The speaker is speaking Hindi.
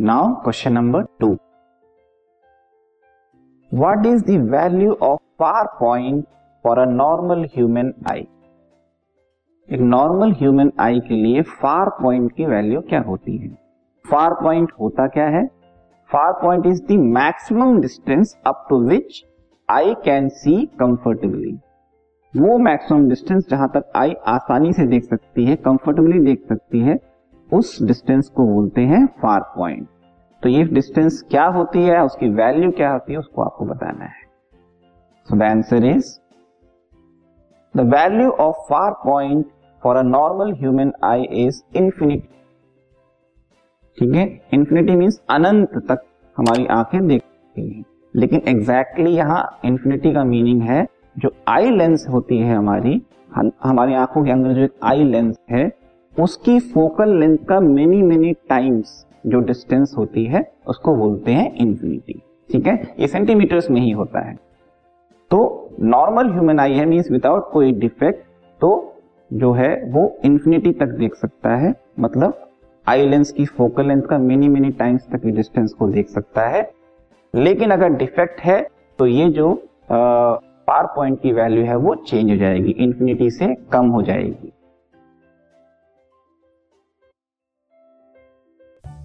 Now question number two what is value of far point for a normal human eye? एक नॉर्मल ह्यूमन आई के लिए फार पॉइंट की वैल्यू क्या होती है? फार पॉइंट होता क्या है? Far point is the maximum distance up to which I can see comfortably वो मैक्सिमम डिस्टेंस जहाँ तक आई आसानी से देख सकती है कंफर्टेबली देख सकती है उस डिस्टेंस को बोलते हैं फार पॉइंट तो ये डिस्टेंस क्या होती है, उसकी वैल्यू क्या होती है, उसको आपको बताना है. So the answer is the value of far point for a normal human eye is infinity ठीक है? इंफिनिटी मीन्स अनंत तक हमारी आँखें देखती हैं. लेकिन एग्जैक्टली exactly यहाँ इंफिनिटी का मीनिंग है, जो आई लेंस होती है हमारी हमारी आँखों के अंदर जो एक आई लेंस है उसकी फोकल लेंथ का मेनी मेनी टाइम्स जो डिस्टेंस होती है, उसको बोलते हैं इंफिनिटी ठीक है? ये सेंटीमीटर्स में ही होता है। तो नॉर्मल ह्यूमन आई है मीन्स विदाउट कोई डिफेक्ट तो जो है वो इंफिनिटी तक देख सकता है। मतलब आई लेंस की फोकल लेंथ का मेनी मेनी टाइम्स तक डिस्टेंस को देख सकता है। लेकिन अगर डिफेक्ट है तो ये जो पार पॉइंट की वैल्यू है, वो चेंज हो जाएगी। इंफिनिटी से कम हो जाएगी।